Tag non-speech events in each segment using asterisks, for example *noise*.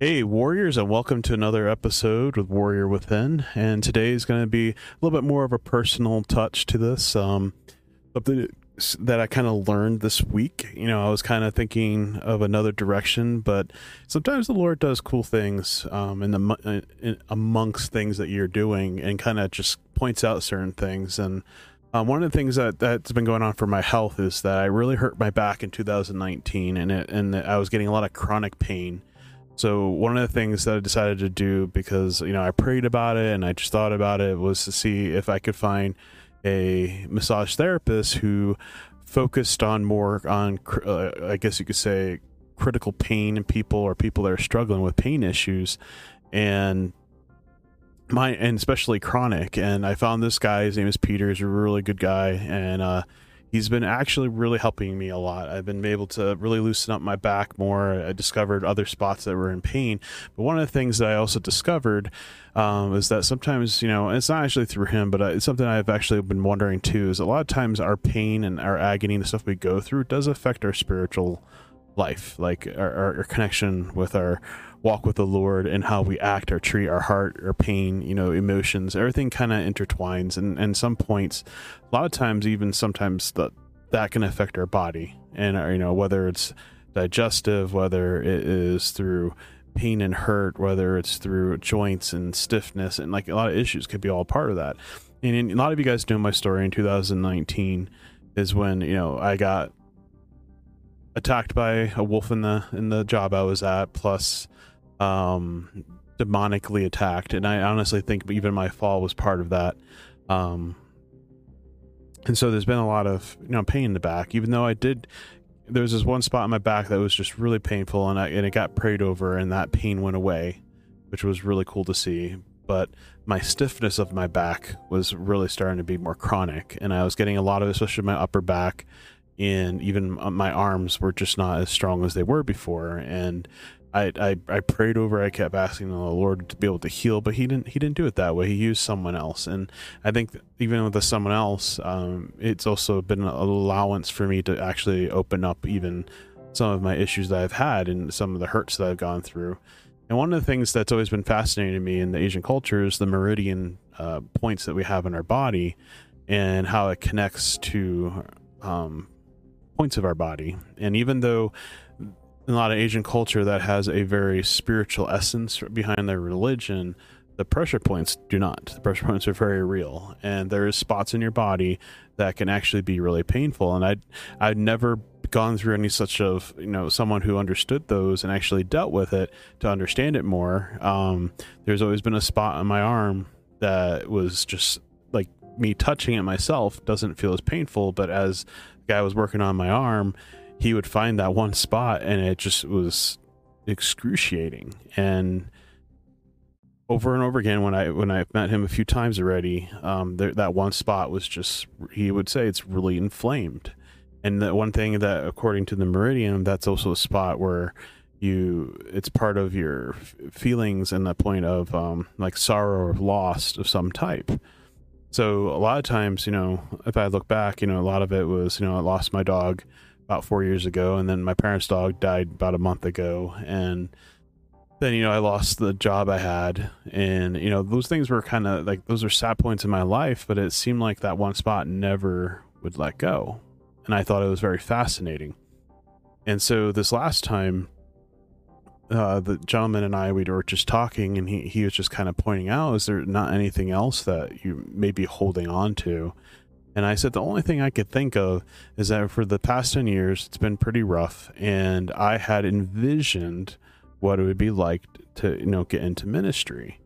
Hey, Warriors, and welcome to another episode with Warrior Within. And today is going to be a little bit more of a personal touch to this. Um, something that I kind of learned this week. You know, I was kind of thinking of another direction, but sometimes the Lord does cool things um, in the in, amongst things that you're doing, and kind of just points out certain things. And um, one of the things that that's been going on for my health is that I really hurt my back in 2019, and it and I was getting a lot of chronic pain so one of the things that I decided to do because you know I prayed about it and I just thought about it was to see if I could find a massage therapist who focused on more on uh, I guess you could say critical pain in people or people that are struggling with pain issues. And my and especially chronic. And I found this guy his name is Peter he's a really good guy. And uh he's been actually really helping me a lot. I've been able to really loosen up my back more. I discovered other spots that were in pain. But one of the things that I also discovered um, is that sometimes, you know, it's not actually through him, but it's something I've actually been wondering too. Is a lot of times our pain and our agony and the stuff we go through does affect our spiritual life, like our, our, our connection with our walk with the Lord and how we act, our treat, our heart, our pain, you know, emotions, everything kind of intertwines. And, and some points, a lot of times, even sometimes that that can affect our body and, our, uh, you know, whether it's digestive, whether it is through pain and hurt, whether it's through joints and stiffness, and like a lot of issues could be all part of that. And a lot of you guys know my story in 2019 is when, you know, I got attacked by a wolf in the in the job I was at, plus um, demonically attacked, and I honestly think even my fall was part of that. Um, and so there's been a lot of you know pain in the back, even though I did. There was this one spot in my back that was just really painful, and I and it got prayed over, and that pain went away, which was really cool to see. But my stiffness of my back was really starting to be more chronic, and I was getting a lot of, especially my upper back, and even my arms were just not as strong as they were before, and I, I I prayed over. I kept asking the Lord to be able to heal, but he didn't. He didn't do it that way. He used someone else, and I think even with the someone else, um, it's also been an allowance for me to actually open up even some of my issues that I've had and some of the hurts that I've gone through. And one of the things that's always been fascinating to me in the Asian culture is the meridian uh, points that we have in our body and how it connects to um, points of our body. And even though in a lot of Asian culture that has a very spiritual essence behind their religion, the pressure points do not. The pressure *laughs* points are very real, and there is spots in your body that can actually be really painful. And I'd I'd never gone through any such of you know someone who understood those and actually dealt with it to understand it more. Um, there's always been a spot on my arm that was just me touching it myself doesn't feel as painful, but as the guy was working on my arm he would find that one spot and it just was excruciating. And over and over again when i when i met him a few times already um there, that one spot was just he would say it's really inflamed. And the one thing that according to the meridian that's also a spot where you it's part of your feelings and the point of um like sorrow or loss of some type so a lot of times you know if i look back you know a lot of it was you know i lost my dog about four years ago, and then my parents' dog died about a month ago, and then you know I lost the job I had, and you know those things were kind of like those are sad points in my life, but it seemed like that one spot never would let go, and I thought it was very fascinating. And so this last time, uh, the gentleman and I we were just talking, and he he was just kind of pointing out, is there not anything else that you may be holding on to? And I said, the only thing I could think of is that for the past 10 years, it's been pretty rough. And I had envisioned what it would be like to, you know, get into ministry.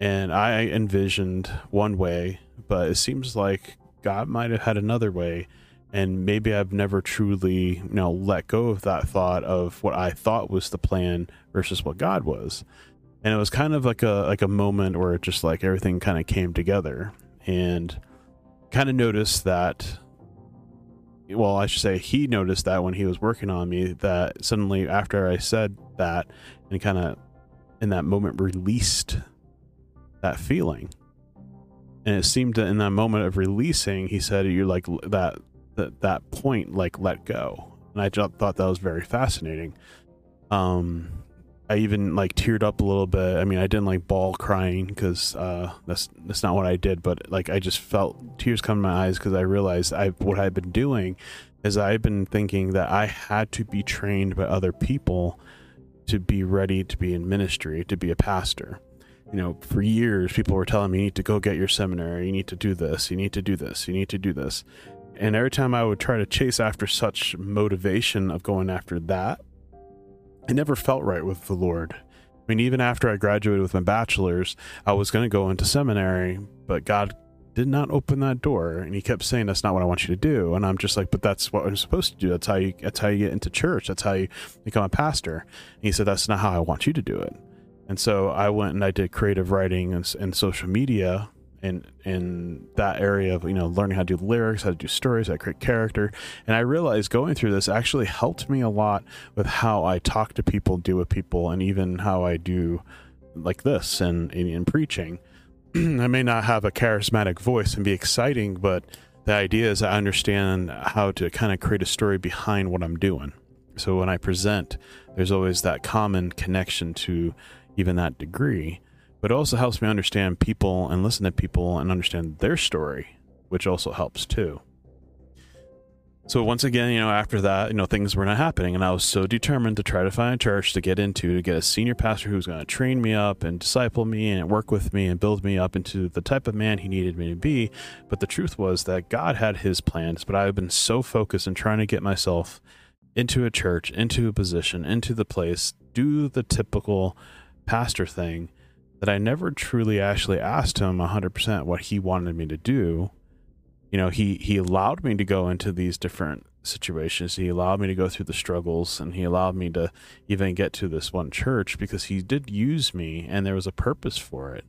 And I envisioned one way, but it seems like God might have had another way. And maybe I've never truly, you know, let go of that thought of what I thought was the plan versus what God was. And it was kind of like a like a moment where it just like everything kind of came together. And kind of noticed that well i should say he noticed that when he was working on me that suddenly after i said that and kind of in that moment released that feeling and it seemed that in that moment of releasing he said you like that that that point like let go and i just thought that was very fascinating um I even like teared up a little bit. I mean, I didn't like bawl crying because uh, that's that's not what I did, but like I just felt tears come to my eyes because I realized I what I've been doing is I've been thinking that I had to be trained by other people to be ready to be in ministry, to be a pastor. You know, for years people were telling me you need to go get your seminary, you need to do this, you need to do this, you need to do this. And every time I would try to chase after such motivation of going after that, it never felt right with the Lord. I mean, even after I graduated with my bachelor's, I was going to go into seminary, but God did not open that door, and He kept saying, "That's not what I want you to do." And I'm just like, "But that's what I'm supposed to do. That's how you. That's how you get into church. That's how you become a pastor." And He said, "That's not how I want you to do it." And so I went and I did creative writing and, and social media in in that area of you know learning how to do lyrics, how to do stories, how to create character. And I realized going through this actually helped me a lot with how I talk to people, deal with people, and even how I do like this and in, in preaching. *clears throat* I may not have a charismatic voice and be exciting, but the idea is I understand how to kind of create a story behind what I'm doing. So when I present, there's always that common connection to even that degree but it also helps me understand people and listen to people and understand their story, which also helps too. So once again, you know, after that, you know, things were not happening, and I was so determined to try to find a church to get into, to get a senior pastor who was going to train me up and disciple me and work with me and build me up into the type of man he needed me to be. But the truth was that God had his plans, but I had been so focused in trying to get myself into a church, into a position, into the place, do the typical pastor thing that I never truly actually asked him 100% what he wanted me to do. You know, he he allowed me to go into these different situations. He allowed me to go through the struggles and he allowed me to even get to this one church because he did use me and there was a purpose for it.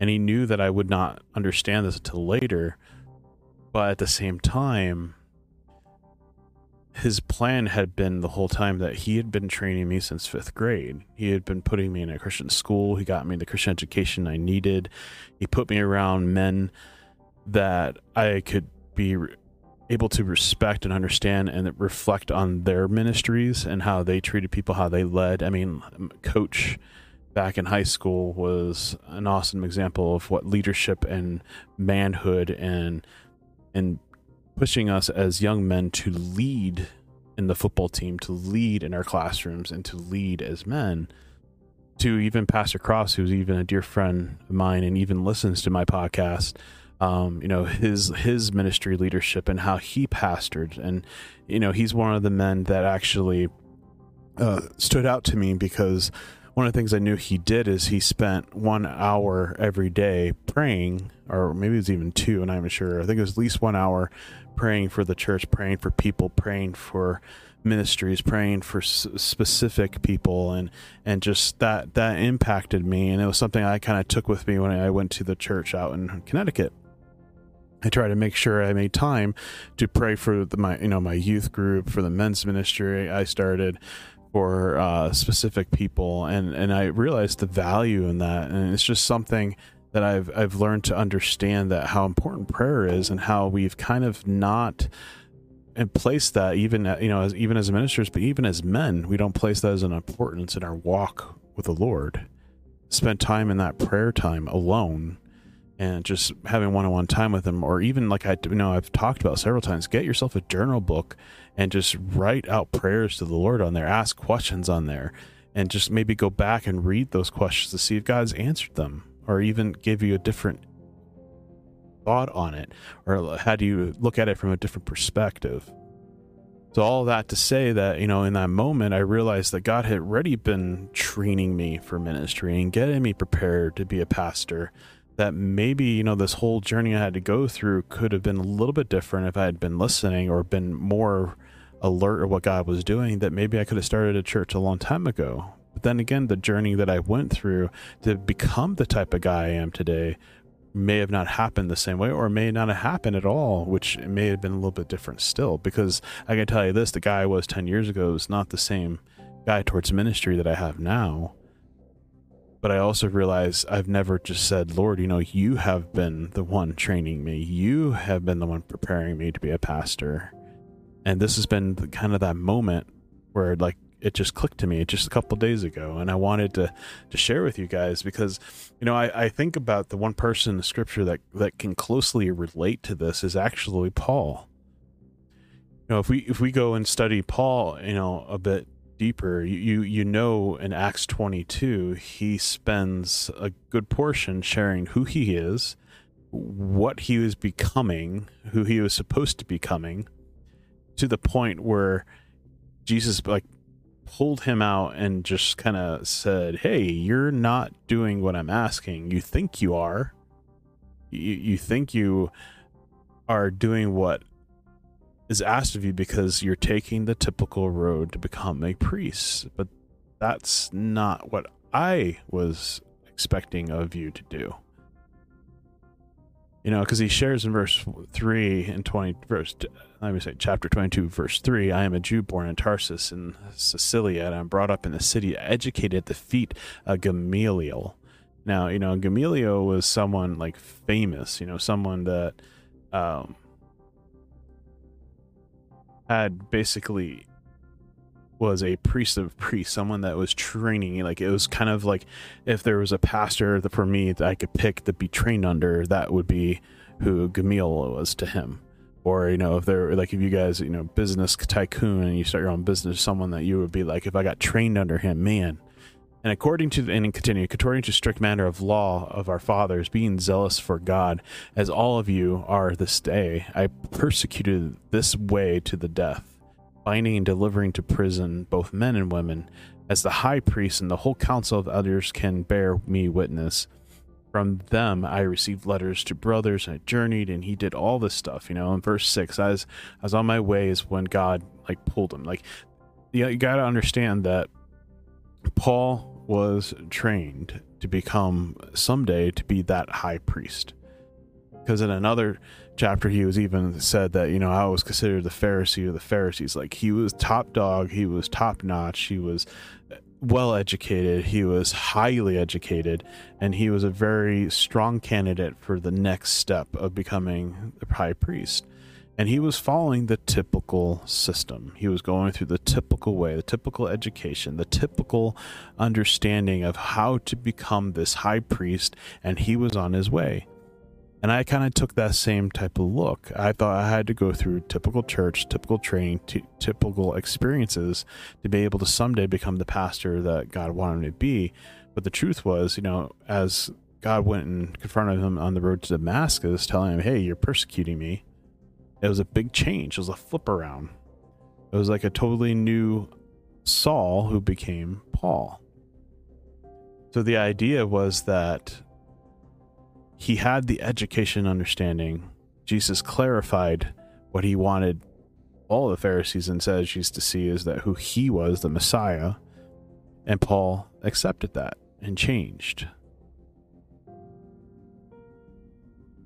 And he knew that I would not understand this until later. But at the same time, his plan had been the whole time that he had been training me since fifth grade. He had been putting me in a Christian school. He got me the Christian education I needed. He put me around men that I could be able to respect and understand and reflect on their ministries and how they treated people, how they led. I mean, coach back in high school was an awesome example of what leadership and manhood and and pushing us as young men to lead in the football team, to lead in our classrooms, and to lead as men. To even Pastor Cross, who's even a dear friend of mine and even listens to my podcast, um, you know his his ministry leadership and how he pastored, and you know he's one of the men that actually uh, stood out to me because one of the things I knew he did is he spent one hour every day praying, or maybe it was even two, and I'm not sure. I think it was at least one hour praying for the church, praying for people, praying for ministries, praying for s- specific people, and and just that that impacted me, and it was something I kind of took with me when I went to the church out in Connecticut. I try to make sure I made time to pray for the, my you know my youth group for the men's ministry I started for uh, specific people, and and I realized the value in that, and it's just something that I've I've learned to understand that how important prayer is, and how we've kind of not and place that even you know as even as ministers, but even as men, we don't place that as an importance in our walk with the Lord. Spend time in that prayer time alone and just having one-on-one time with him or even like i you know i've talked about several times get yourself a journal book and just write out prayers to the lord on there ask questions on there and just maybe go back and read those questions to see if god's answered them or even give you a different thought on it or how do you look at it from a different perspective. So all that to say that you know in that moment i realized that god had already been training me for ministry and getting me prepared to be a pastor that maybe you know this whole journey I had to go through could have been a little bit different if I had been listening or been more alert of what God was doing. That maybe I could have started a church a long time ago. But then again, the journey that I went through to become the type of guy I am today may have not happened the same way or may not have happened at all, which may have been a little bit different still. Because I can tell you this the guy I was 10 years ago is not the same guy towards ministry that I have now but I also realize I've never just said, Lord, you know, you have been the one training me. You have been the one preparing me to be a pastor. And this has been the, kind of that moment where, like, it just clicked to me just a couple days ago, and I wanted to to share with you guys because you know I, I think about the one person in the scripture that that can closely relate to this is actually Paul. You know, if we if we go and study Paul, you know, a bit deeper, you you know in Acts 22, he spends a good portion sharing who he is, what he was becoming, who he was supposed to be becoming, to the point where Jesus like pulled him out and just kind of said, "Hey, you're not doing what I'm asking. You think you are. You you think you are doing what is asked of you because you're taking the typical road to become a priest, but that's not what I was expecting of you to do." You know, because he shares in verse three and twenty, verse let me say, chapter twenty-two, verse three. I am a Jew born in Tarsus in Cilicia, and I'm brought up in the city, educated at the feet of Gamaliel. Now, you know, Gamaliel was someone like famous. You know, someone that um, had basically was a priest of priests, someone that was training. Like it was kind of like if there was a pastor that for me that I could pick to be trained under, that would be who Gamaliel was to him. Or you know, if they're like if you guys you know business tycoon and you start your own business, someone that you would be like if I got trained under him, man. And according to and continue, according to strict manner of law of our fathers, being zealous for God, as all of you are this day, I persecuted this way to the death binding and delivering to prison both men and women, as the high priest and the whole council of elders can bear me witness. From them I received letters to brothers, and I journeyed, and he did all this stuff. You know, in verse six, I was I was on my way is when God like pulled him. Like, you got to understand that Paul was trained to become someday to be that high priest because in another chapter he was even said that you know I was considered the Pharisee of the Pharisees. Like he was top dog, he was top notch, he was well educated, he was highly educated, and he was a very strong candidate for the next step of becoming the high priest. And he was following the typical system. He was going through the typical way, the typical education, the typical understanding of how to become this high priest, and he was on his way. And I kind of took that same type of look. I thought I had to go through typical church, typical training, t- typical experiences to be able to someday become the pastor that God wanted me to be. But the truth was, you know, as God went and confronted him on the road to Damascus, telling him, Hey, you're persecuting me, it was a big change. It was a flip around. It was like a totally new Saul who became Paul. So the idea was that he had the education understanding. Jesus clarified what he wanted all the Pharisees and Sadducees to see is that who he was, the Messiah, and Paul accepted that and changed.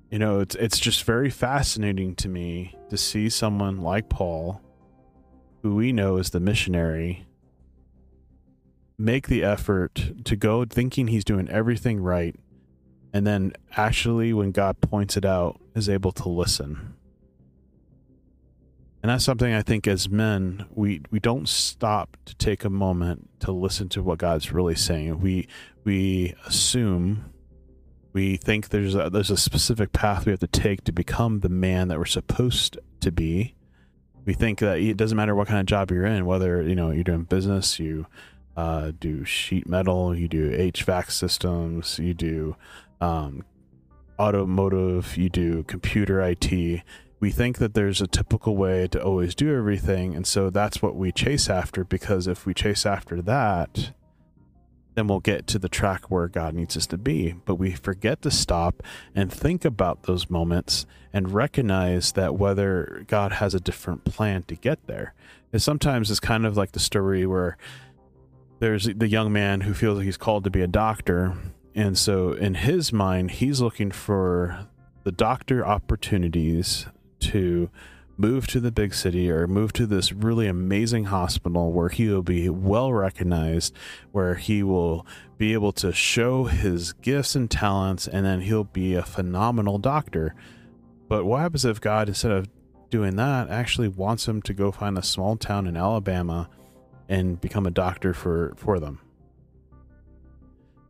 You know, it's it's just very fascinating to me to see someone like Paul, who we know is the missionary, make the effort to go thinking he's doing everything right and then actually when god points it out is able to listen. And that's something i think as men we we don't stop to take a moment to listen to what god's really saying. We we assume we think there's a, there's a specific path we have to take to become the man that we're supposed to be. We think that it doesn't matter what kind of job you're in whether you know you're doing business you uh, do sheet metal you do hvac systems you do um, automotive, you do computer IT. We think that there's a typical way to always do everything. And so that's what we chase after because if we chase after that, then we'll get to the track where God needs us to be. But we forget to stop and think about those moments and recognize that whether God has a different plan to get there. And sometimes it's kind of like the story where there's the young man who feels like he's called to be a doctor and so, in his mind, he's looking for the doctor opportunities to move to the big city or move to this really amazing hospital where he will be well recognized, where he will be able to show his gifts and talents, and then he'll be a phenomenal doctor. But what happens if God, instead of doing that, actually wants him to go find a small town in Alabama and become a doctor for for them.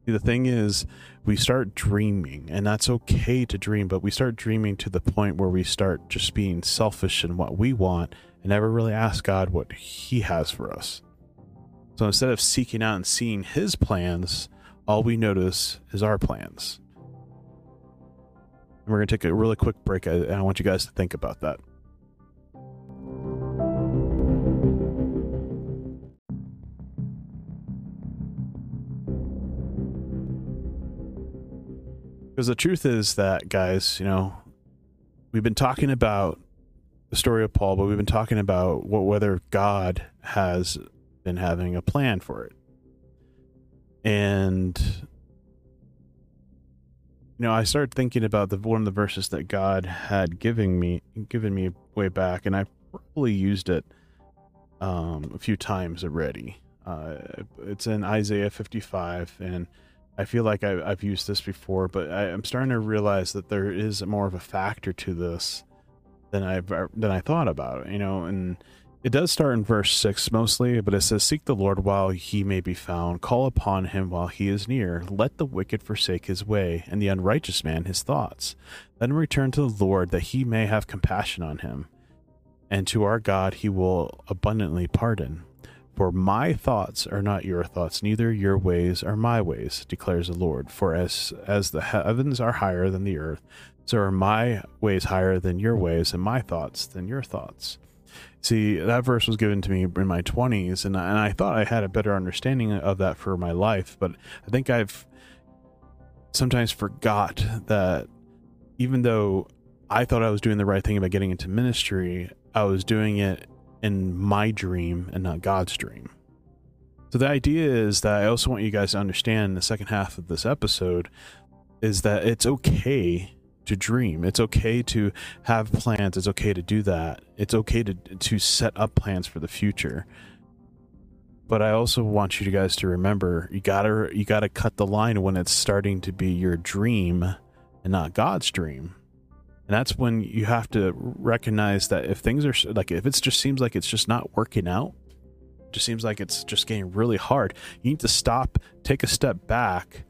The thing is, we start dreaming, and that's okay to dream, but we start dreaming to the point where we start just being selfish in what we want and never really ask God what He has for us. So instead of seeking out and seeing His plans, all we notice is our plans. And we're going to take a really quick break, and I want you guys to think about that. Because the truth is that, guys, you know, we've been talking about the story of Paul, but we've been talking about what, whether God has been having a plan for it. And you know, I started thinking about the one of the verses that God had given me given me way back, and I probably used it um, a few times already. Uh, it's in Isaiah 55, and I feel like I, have used this before, but I, am starting to realize that there is more of a factor to this than I've uh, than I thought about. You know, and it does start in verse six mostly, but it says, "Seek the Lord while he may be found; call upon him while he is near. Let the wicked forsake his way, and the unrighteous man his thoughts. Then return to the Lord, that he may have compassion on him, and to our God he will abundantly pardon." For my thoughts are not your thoughts, neither your ways are my ways, declares the Lord. For as as the heavens are higher than the earth, so are my ways higher than your ways, and my thoughts than your thoughts. See, that verse was given to me in my 20s, and, and I thought I had a better understanding of that for my life, but I think I've sometimes forgot that even though I thought I was doing the right thing about getting into ministry, I was doing it in my dream and not God's dream. So the idea is that I also want you guys to understand in the second half of this episode is that it's okay to dream. It's okay to have plans. It's okay to do that. It's okay to to set up plans for the future. But I also want you guys to remember you gotta you gotta cut the line when it's starting to be your dream and not God's dream. And that's when you have to recognize that if things are like, if it just seems like it's just not working out, just seems like it's just getting really hard, you need to stop, take a step back,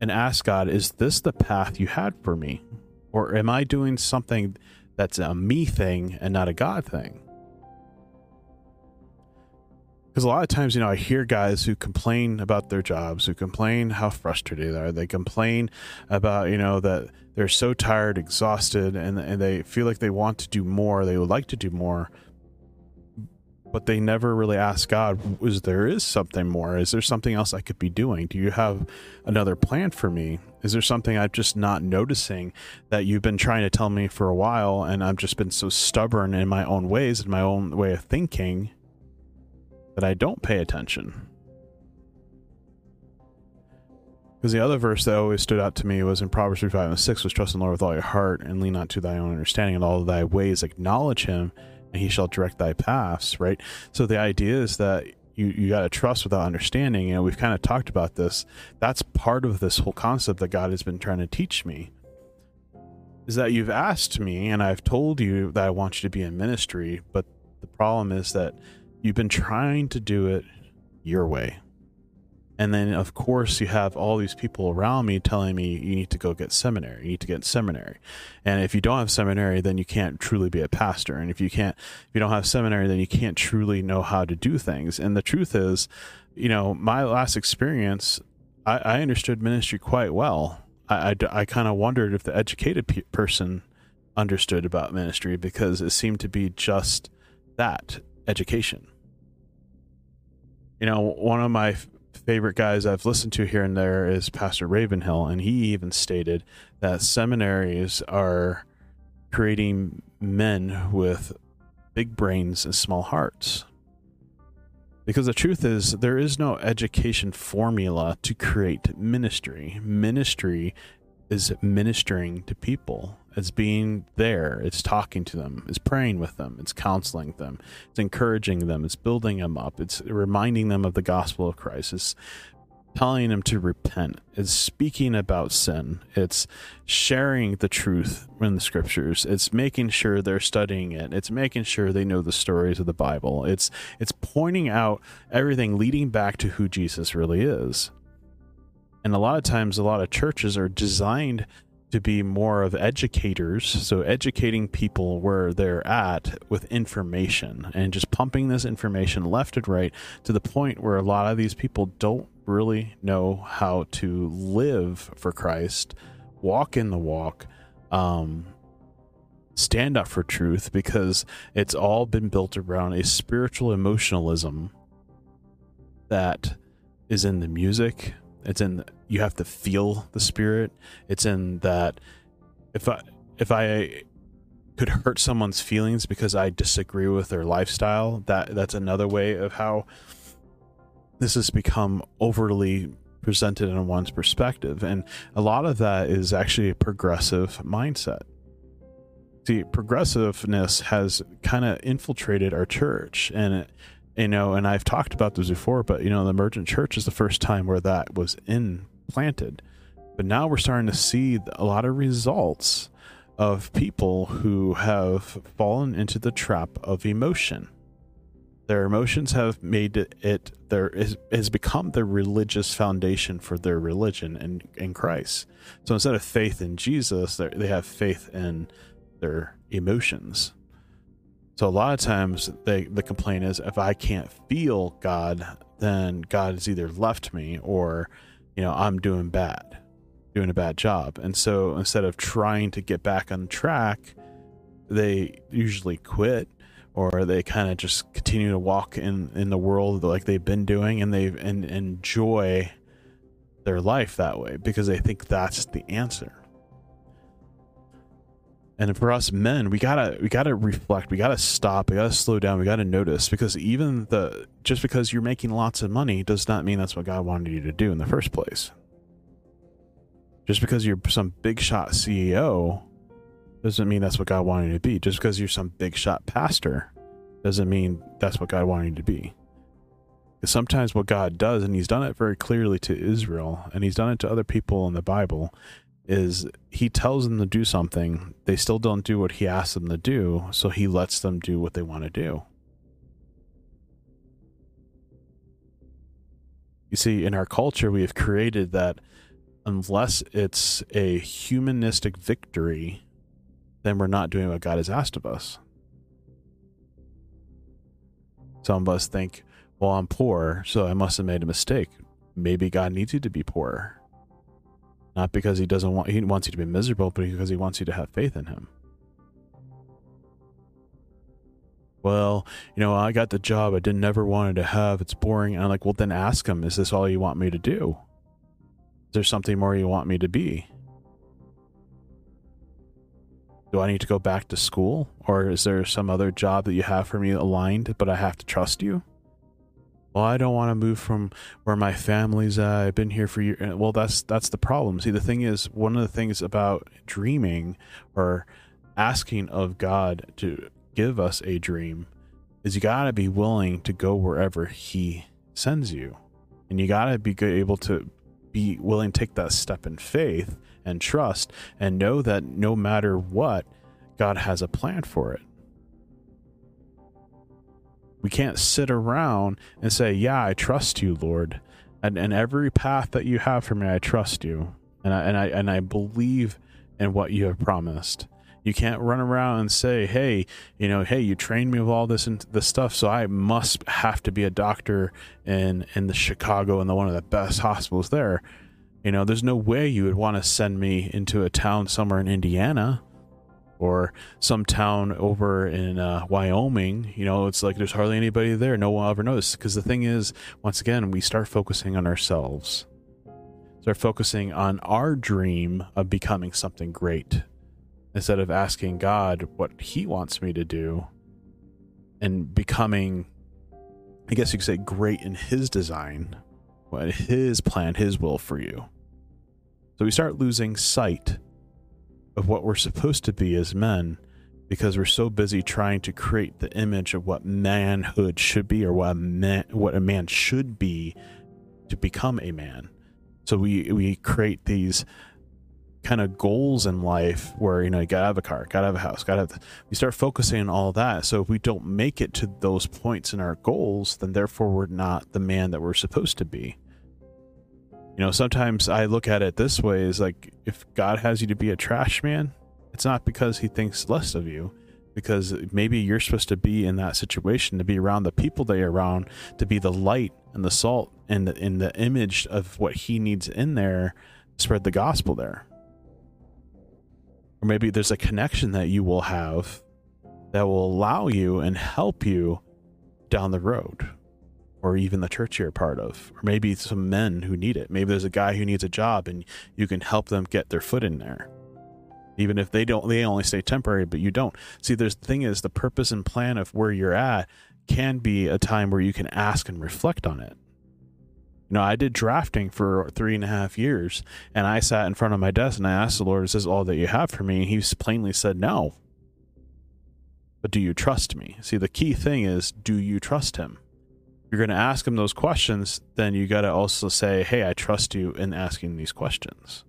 and ask God, is this the path you had for me? Or am I doing something that's a me thing and not a God thing? Because a lot of times you know i hear guys who complain about their jobs who complain how frustrated they are. They complain about you know that they're so tired exhausted and, and they feel like they want to do more they would like to do more but they never really ask god is there is something more? Is there something else i could be doing? Do you have another plan for me? Is there something i'm just not noticing that you've been trying to tell me for a while and i've just been so stubborn in my own ways and my own way of thinking that I don't pay attention. Because the other verse that always stood out to me was in Proverbs 3 5 and 6 was trust in the Lord with all your heart and lean not to thy own understanding and all thy ways acknowledge him and he shall direct thy paths, right? So the idea is that you, you got to trust without understanding. You know, we've kind of talked about this. That's part of this whole concept that God has been trying to teach me. Is that you've asked me and I've told you that I want you to be in ministry, but the problem is that You've been trying to do it your way. And then, of course, you have all these people around me telling me you need to go get seminary. You need to get seminary. And if you don't have seminary, then you can't truly be a pastor. And if you can't, if you don't have seminary, then you can't truly know how to do things. And the truth is, you know, my last experience, I, I understood ministry quite well. I, I, I kind of wondered if the educated pe- person understood about ministry because it seemed to be just that education. You know, one of my favorite guys I've listened to here and there is Pastor Ravenhill, and he even stated that seminaries are creating men with big brains and small hearts. Because the truth is, there is no education formula to create ministry. Ministry is ministering to people. It's being there. It's talking to them. It's praying with them. It's counseling them. It's encouraging them. It's building them up. It's reminding them of the gospel of Christ. It's telling them to repent. It's speaking about sin. It's sharing the truth in the scriptures. It's making sure they're studying it. It's making sure they know the stories of the Bible. It's it's pointing out everything leading back to who Jesus really is. And a lot of times a lot of churches are designed to be more of educators, so educating people where they're at with information and just pumping this information left and right to the point where a lot of these people don't really know how to live for Christ, walk in the walk, um, stand up for truth because it's all been built around a spiritual emotionalism that is in the music. It's in you have to feel the spirit. It's in that if I if I could hurt someone's feelings because I disagree with their lifestyle, that that's another way of how this has become overly presented in one's perspective. And a lot of that is actually a progressive mindset. See, progressiveness has kind of infiltrated our church. And, it, you know, and I've talked about this before, but, you know, the emergent church is the first time where that was implanted. But now we're starting to see a lot of results of people who have fallen into the trap of emotion their emotions have made it, it there is has become the religious foundation for their religion in, in Christ. So instead of faith in Jesus, they have faith in their emotions. So a lot of times they the complaint is if I can't feel God, then God has either left me or you know I'm doing bad, doing a bad job. And so instead of trying to get back on track, they usually quit or they kind of just continue to walk in in the world like they've been doing and they and enjoy their life that way because they think that's the answer and for us men we gotta we gotta reflect we gotta stop we gotta slow down we gotta notice because even the just because you're making lots of money does not mean that's what god wanted you to do in the first place just because you're some big shot ceo doesn't mean that's what God wanted you to be. Just because you're some big shot pastor doesn't mean that's what God wanted you to be. Because sometimes what God does, and He's done it very clearly to Israel, and He's done it to other people in the Bible, is He tells them to do something. They still don't do what He asks them to do, so He lets them do what they want to do. You see, in our culture, we have created that unless it's a humanistic victory then we're not doing what God has asked of us. Some of us think, well, I'm poor, so I must have made a mistake. Maybe God needs you to be poor. Not because he doesn't want he wants you to be miserable, but because he wants you to have faith in him. Well, you know, I got the job I didn't never wanted to have. It's boring. And I'm like, well, then ask him, is this all you want me to do? Is there something more you want me to be? do I need to go back to school? Or is there some other job that you have for me aligned, but I have to trust you? Well, I don't want to move from where my family's at. I've been here for years. Uh, well, that's that's the problem. See, the thing is, one of the things about dreaming or asking of God to give us a dream is you got to be willing to go wherever He sends you, and you got to be able to be willing to take that step in faith and trust and know that no matter what, God has a plan for it. We can't sit around and say, Yeah, I trust you, Lord. And, and every path that you have for me, I trust you. And I, and I and I believe in what you have promised. You can't run around and say, "Hey, you know, hey, you trained me with all this and this stuff, so I must have to be a doctor in in the Chicago and the one of the best hospitals there." You know, there's no way you would want to send me into a town somewhere in Indiana or some town over in uh, Wyoming. You know, it's like there's hardly anybody there. No one will ever notice. Because the thing is, once again, we start focusing on ourselves, start focusing on our dream of becoming something great instead of asking God what He wants me to do and becoming, I guess you could say, great in His design what his plan, his will for you. So we start losing sight of what we're supposed to be as men because we're so busy trying to create the image of what manhood should be or what a man, what a man should be to become a man. So we we create these kind of goals in life where you know you gotta have a car, gotta have a house, gotta have. We start focusing on all that. So if we don't make it to those points in our goals, then therefore we're not the man that we're supposed to be. You know, sometimes I look at it this way: is like if God has you to be a trash man, it's not because He thinks less of you. Because maybe you're supposed to be in that situation to be around the people that you're around, to be the light and the salt and the, in the image of what he needs in there, spread the gospel there or maybe there's a connection that you will have that will allow you and help you down the road or even the church you're part of or maybe some men who need it maybe there's a guy who needs a job and you can help them get their foot in there even if they don't they only stay temporary but you don't see there's the thing is the purpose and plan of where you're at can be a time where you can ask and reflect on it you know, I did drafting for three and a half years, and I sat in front of my desk and I asked the Lord, "Is this all that you have for me?" And He plainly said, "No." But do you trust me? See, the key thing is, do you trust Him? You're going to ask them those questions, then you got to also say, "Hey, I trust you in asking these questions."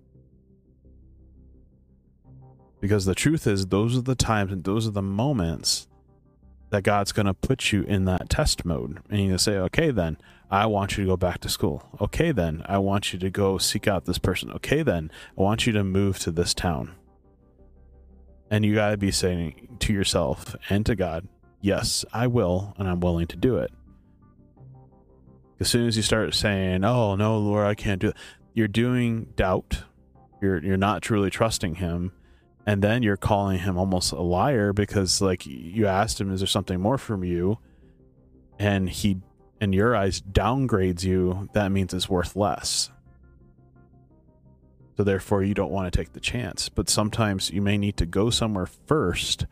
Because the truth is, those are the times and those are the moments that God's going to put you in that test mode. And you say, okay, then I want you to go back to school. Okay, then I want you to go seek out this person. Okay, then I want you to move to this town. And you got to be saying to yourself and to God, yes, I will, and I'm willing to do it. As soon as you start saying, oh, no, Lord, I can't do it, you're doing doubt. You're, you're not truly trusting Him. And then you're calling him almost a liar because like you asked him is there something more from you? And he in your eyes downgrades you. That means it's worth less. So therefore you don't want to take the chance. But sometimes you may need to go somewhere first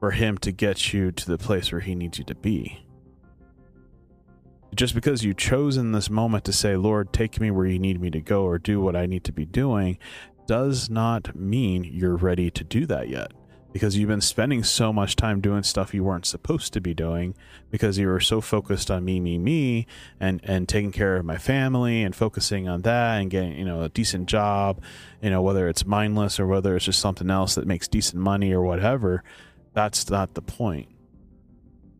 for him to get you to the place where he needs you to be just because you chose in this moment to say lord take me where you need me to go or do what i need to be doing does not mean you're ready to do that yet. Because you've been spending so much time doing stuff you weren't supposed to be doing because you were so focused on me me me and and taking care of my family and focusing on that and getting you know a decent job you know whether it's mindless or whether it's just something else that makes decent money or whatever that's not the point.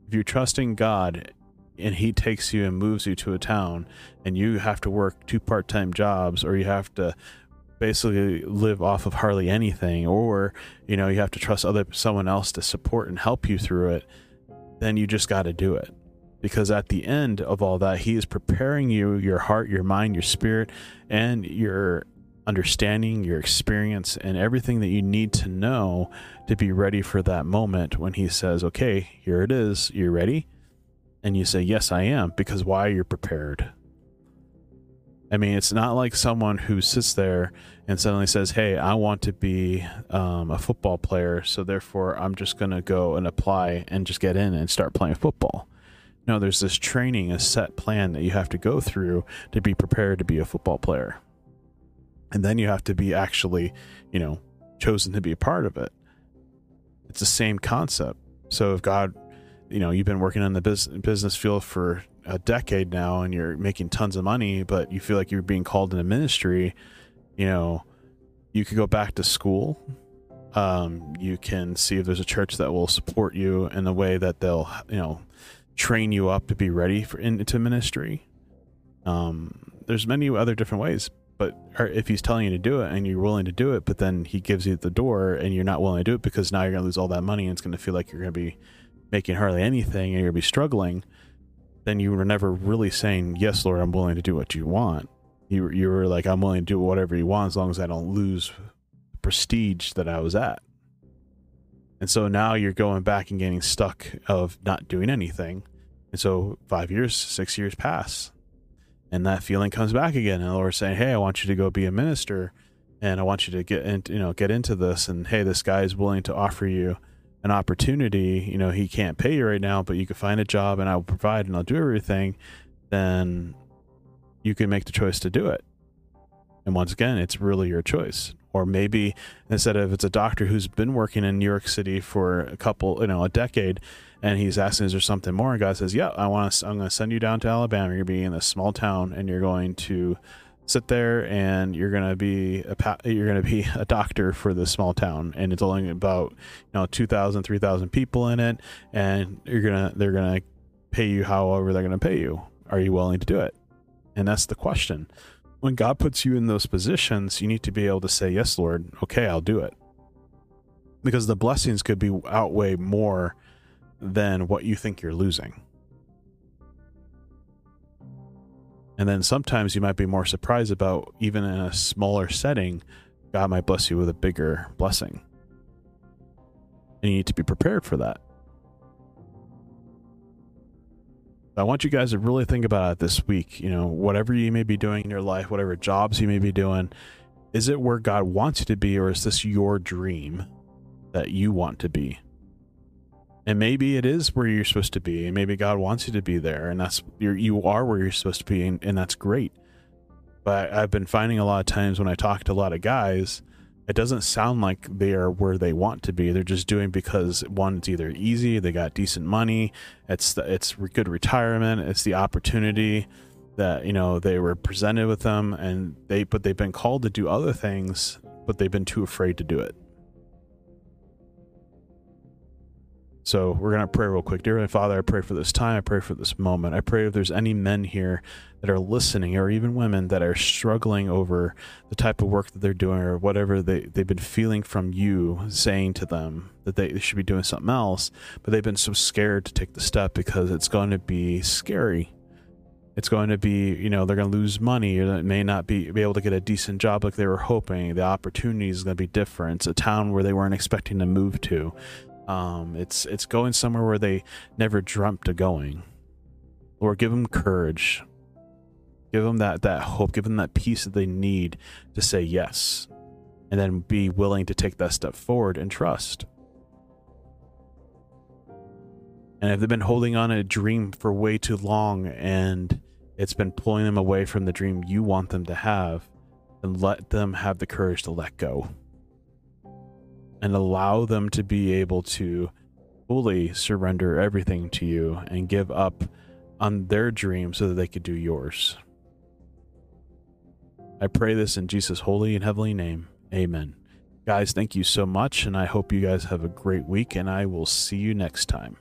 If you're trusting god and he takes you and moves you to a town and you have to work two part-time jobs or you have to basically live off of hardly anything or you know you have to trust other someone else to support and help you through it then you just got to do it. Because at the end of all that he is preparing you your heart your mind your spirit and your understanding your experience and everything that you need to know to be ready for that moment when he says okay here it is. You ready and you say yes i am because why are you're prepared I mean, it's not like someone who sits there and suddenly says, "Hey, I want to be um, a football player, so therefore I'm just going to go and apply and just get in and start playing football." No, there's this training, a set plan that you have to go through to be prepared to be a football player, and then you have to be actually, you know, chosen to be a part of it. It's the same concept. So if God, you know, you've been working in the business business field for a decade now and you're making tons of money, but you feel like you're being called into ministry, you know, you could go back to school. Um, you can see if there's a church that will support you in a way that they'll, you know, train you up to be ready for into ministry. Um, there's many other different ways, but if he's telling you to do it and you're willing to do it, but then he gives you the door and you're not willing to do it because now you're going to lose all that money and it's going to feel like you're going to be making hardly anything and you're be struggling then you were never really saying, Yes, Lord, I'm willing to do what you want. You, you were like, I'm willing to do whatever you want as long as I don't lose prestige that I was at. And so now you're going back and getting stuck of not doing anything. And so five years, six years pass. And that feeling comes back again. And the Lord's saying, Hey, I want you to go be a minister and I want you to get into you know, get into this. And hey, this guy is willing to offer you an opportunity, you know, he can't pay you right now, but you can find a job and I'll provide and I'll do everything, then you can make the choice to do it. And once again, it's really your choice. Or maybe instead of it's a doctor who's been working in New York City for a couple, you know, a decade, and he's asking, "Is there something more?" And God says, "Yeah, I want to. I'm going to send you down to Alabama. You're going to be in this small town, and you're going to sit there, and you're to be a you're going to be *laughs* a doctor for this small town, and it's only about you know 2,000, 3,000 people in it, and you're gonna they're to pay you however they're to pay you. Are you willing to do it?" And that's the question. When God puts you in those positions, you need to be able to say, "Yes, Lord. Okay, I'll do it." Because the blessings could be outweigh more than what you think you're losing. And then sometimes you might be more surprised about, even in a smaller setting, God might bless you with a bigger blessing. And you need to be prepared for that. I want you guys to really think about it this week. You know, whatever you may be doing in your life, whatever jobs you may be doing, is it where God wants you to be, or is this your dream that you want to be? And maybe it is where you're supposed to be and maybe god wants you to be there and that's you're, you are where you're supposed to be and, and that's great. But i've been finding a lot of times when i talk to a lot of guys it doesn't sound like they are where they want to be. They're just doing because one it's either easy they got decent money it's the, it's good retirement it's the opportunity that you know they were presented with them and they but they've been called to do other things but they've been too afraid to do it So we're going to pray real quick. Dear Father, I pray for this time. I pray for this moment. I pray if there's any men here that are listening or even women that are struggling over the type of work that they're doing or whatever they, they've been feeling from you saying to them that they should be doing something else, but they've been so scared to take the step because it's going to be scary. It's going to be, you know, they're going to lose money or they may not be, be able to get a decent job like they were hoping. The opportunity is going to be different. It's a town where they weren't expecting to move to. Um, it's it's going somewhere where they never dreamt of going. Lord, give them courage. Give them that that hope. Give them that peace that they need to say yes, and then be willing to take that step forward and trust. And if they've been holding on a dream for way too long and it's been pulling them away from the dream you want them to have, then let them have the courage to let go and allow them to be able to fully surrender everything to you and give up on their dream so that they could do yours. I pray this in Jesus' holy and heavenly name. Amen. Guys, thank you so much, and I hope you guys have a great week, and I will see you next time.